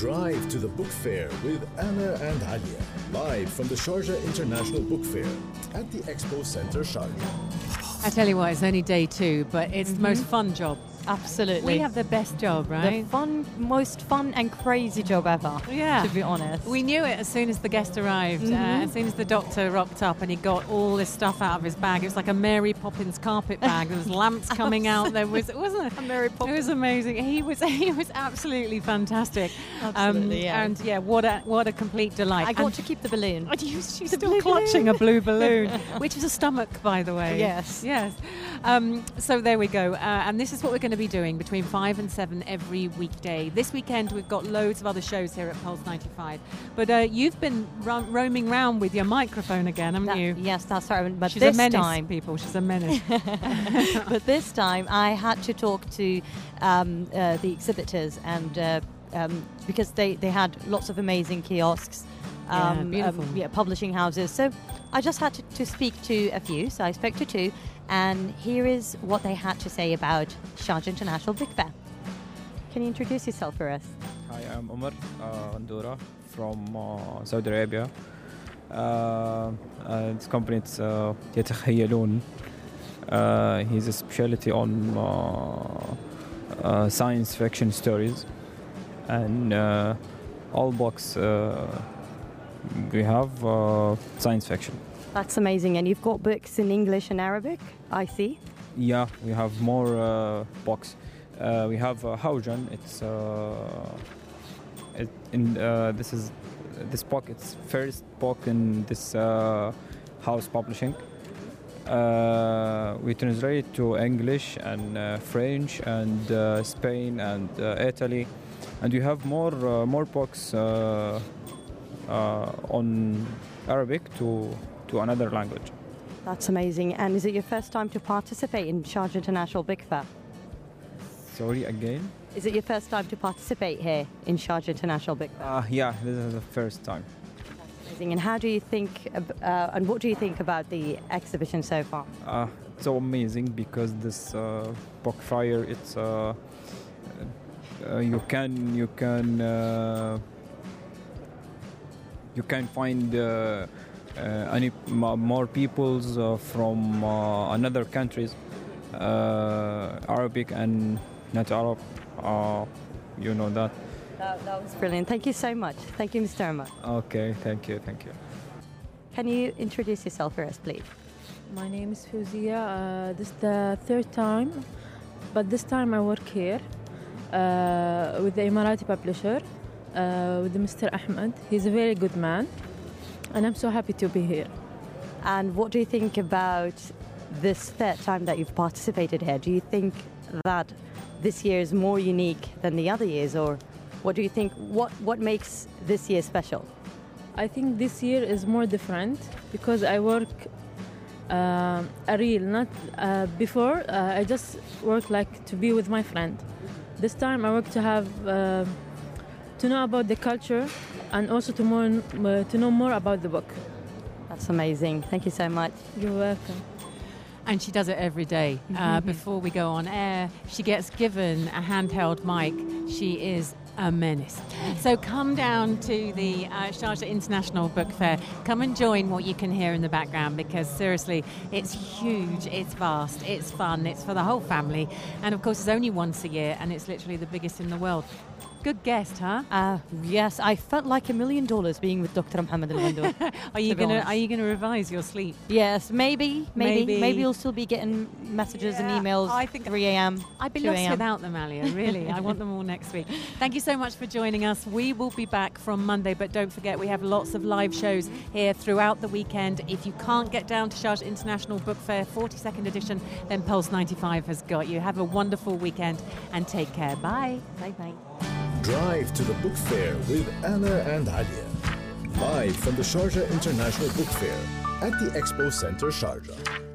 Drive to the book fair with Anna and Alia, live from the Sharjah International Book Fair at the Expo Center, Sharjah. I tell you what, it's only day two, but it's the most mm-hmm. fun job. Absolutely. We have the best job, the right? fun, most fun and crazy job ever. Yeah. To be honest. We knew it as soon as the guest arrived, uh, as soon as the doctor rocked up and he got all this stuff out of his bag. It was like a Mary Poppins carpet bag. There was lamps coming out. There was, wasn't it? A Mary It was amazing. He was he was absolutely fantastic. Um, Absolutely, yeah. And yeah, what a what a complete delight. I got and, to keep the balloon. and you, she's The still clutching balloon. a blue balloon, which is a stomach, by the way. Yes. Yes. Um, so there we go. Uh, and this is what we're going to be doing between 5 and 7 every weekday. This weekend, we've got loads of other shows here at Pulse 95. But uh, you've been ro- roaming around with your microphone again, haven't That- you? yes, that's right. But She's this a menace, time, people. She's a menace. but this time I had to talk to um, uh, the exhibitors and uh, um, because they, they had lots of amazing kiosks, Yeah, um, yeah, publishing houses. So I just had to, to speak to a few. So I spoke to two, and here is what they had to say about Sharjah International Book Fair. Can you introduce yourself for us? Hi, I'm Omar uh, Andura from uh, Saudi Arabia. Uh, uh, this company it's uh, يتخيلون. Uh, he's a specialty on uh, uh, science fiction stories and uh, all books uh, we have uh, science fiction. That's amazing. And you've got books in English and Arabic, I see. Yeah, we have more uh, books. Uh, we have uh, Haujan. It's uh, it, in uh, this is this book. It's first book in this uh, house publishing. Uh, we translate to English and uh, French and uh, Spain and uh, Italy, and we have more uh, more books on Arabic to to another language. That's amazing. And is it your first time to participate in Sharjah International Book Fair? Sorry again. Is it your first time to participate here in Sharjah International Book Fair? Uh, yeah, this is the first time. Amazing. And how do you think, uh, and what do you think about the exhibition so far? Uh, it's so amazing because this uh, book fire, it's uh, uh, you can you can uh, you can find uh, uh, any m- more peoples uh, from uh, another countries, uh, Arabic and not Arab. Uh, you know that. That, that was brilliant. Thank you so much. Thank you, Mr. Omar. Okay, thank you, thank you. Can you introduce yourself for us, please? My name is Fawzya. Uh, this is the third time, but this time I work here uh, with the Emirati publisher, uh, with Mr. Ahmed. He's a very good man, and I'm so happy to be here. And what do you think about this third time that you've participated here? Do you think that this year is more unique than the other years, or what do you think? What what makes this year special? I think this year is more different because I work uh, a real, not uh, before. Uh, I just work like to be with my friend. This time I work to have uh, to know about the culture and also to more uh, to know more about the book. That's amazing. Thank you so much. You're welcome. And she does it every day. Uh, before we go on air, she gets given a handheld mic. She is a menace. So come down to the uh, Sharjah International Book Fair. Come and join what you can hear in the background because seriously, it's huge, it's vast, it's fun, it's for the whole family. And of course, it's only once a year and it's literally the biggest in the world. Good guest, huh? Uh, yes, I felt like a million dollars being with Dr. Muhammad Al. Are you gonna honest. Are you gonna revise your sleep? yes, maybe, maybe, Maybe. maybe, you'll still be getting messages Yeah, and emails. I think- 3 a.m. I'd be lost without them, Alia, really. I want them all next week. Thank you so much for joining us. We will be back from Monday, but don't forget we have lots of live shows here throughout the weekend. If you can't get down to Sharjah International Book Fair 42nd edition, then Pulse 95 has got you. Have a wonderful weekend and take care. Bye. Bye bye. Drive to the book fair with Anna and Alia. Live from the Sharjah International Book Fair at the Expo Center, Sharjah.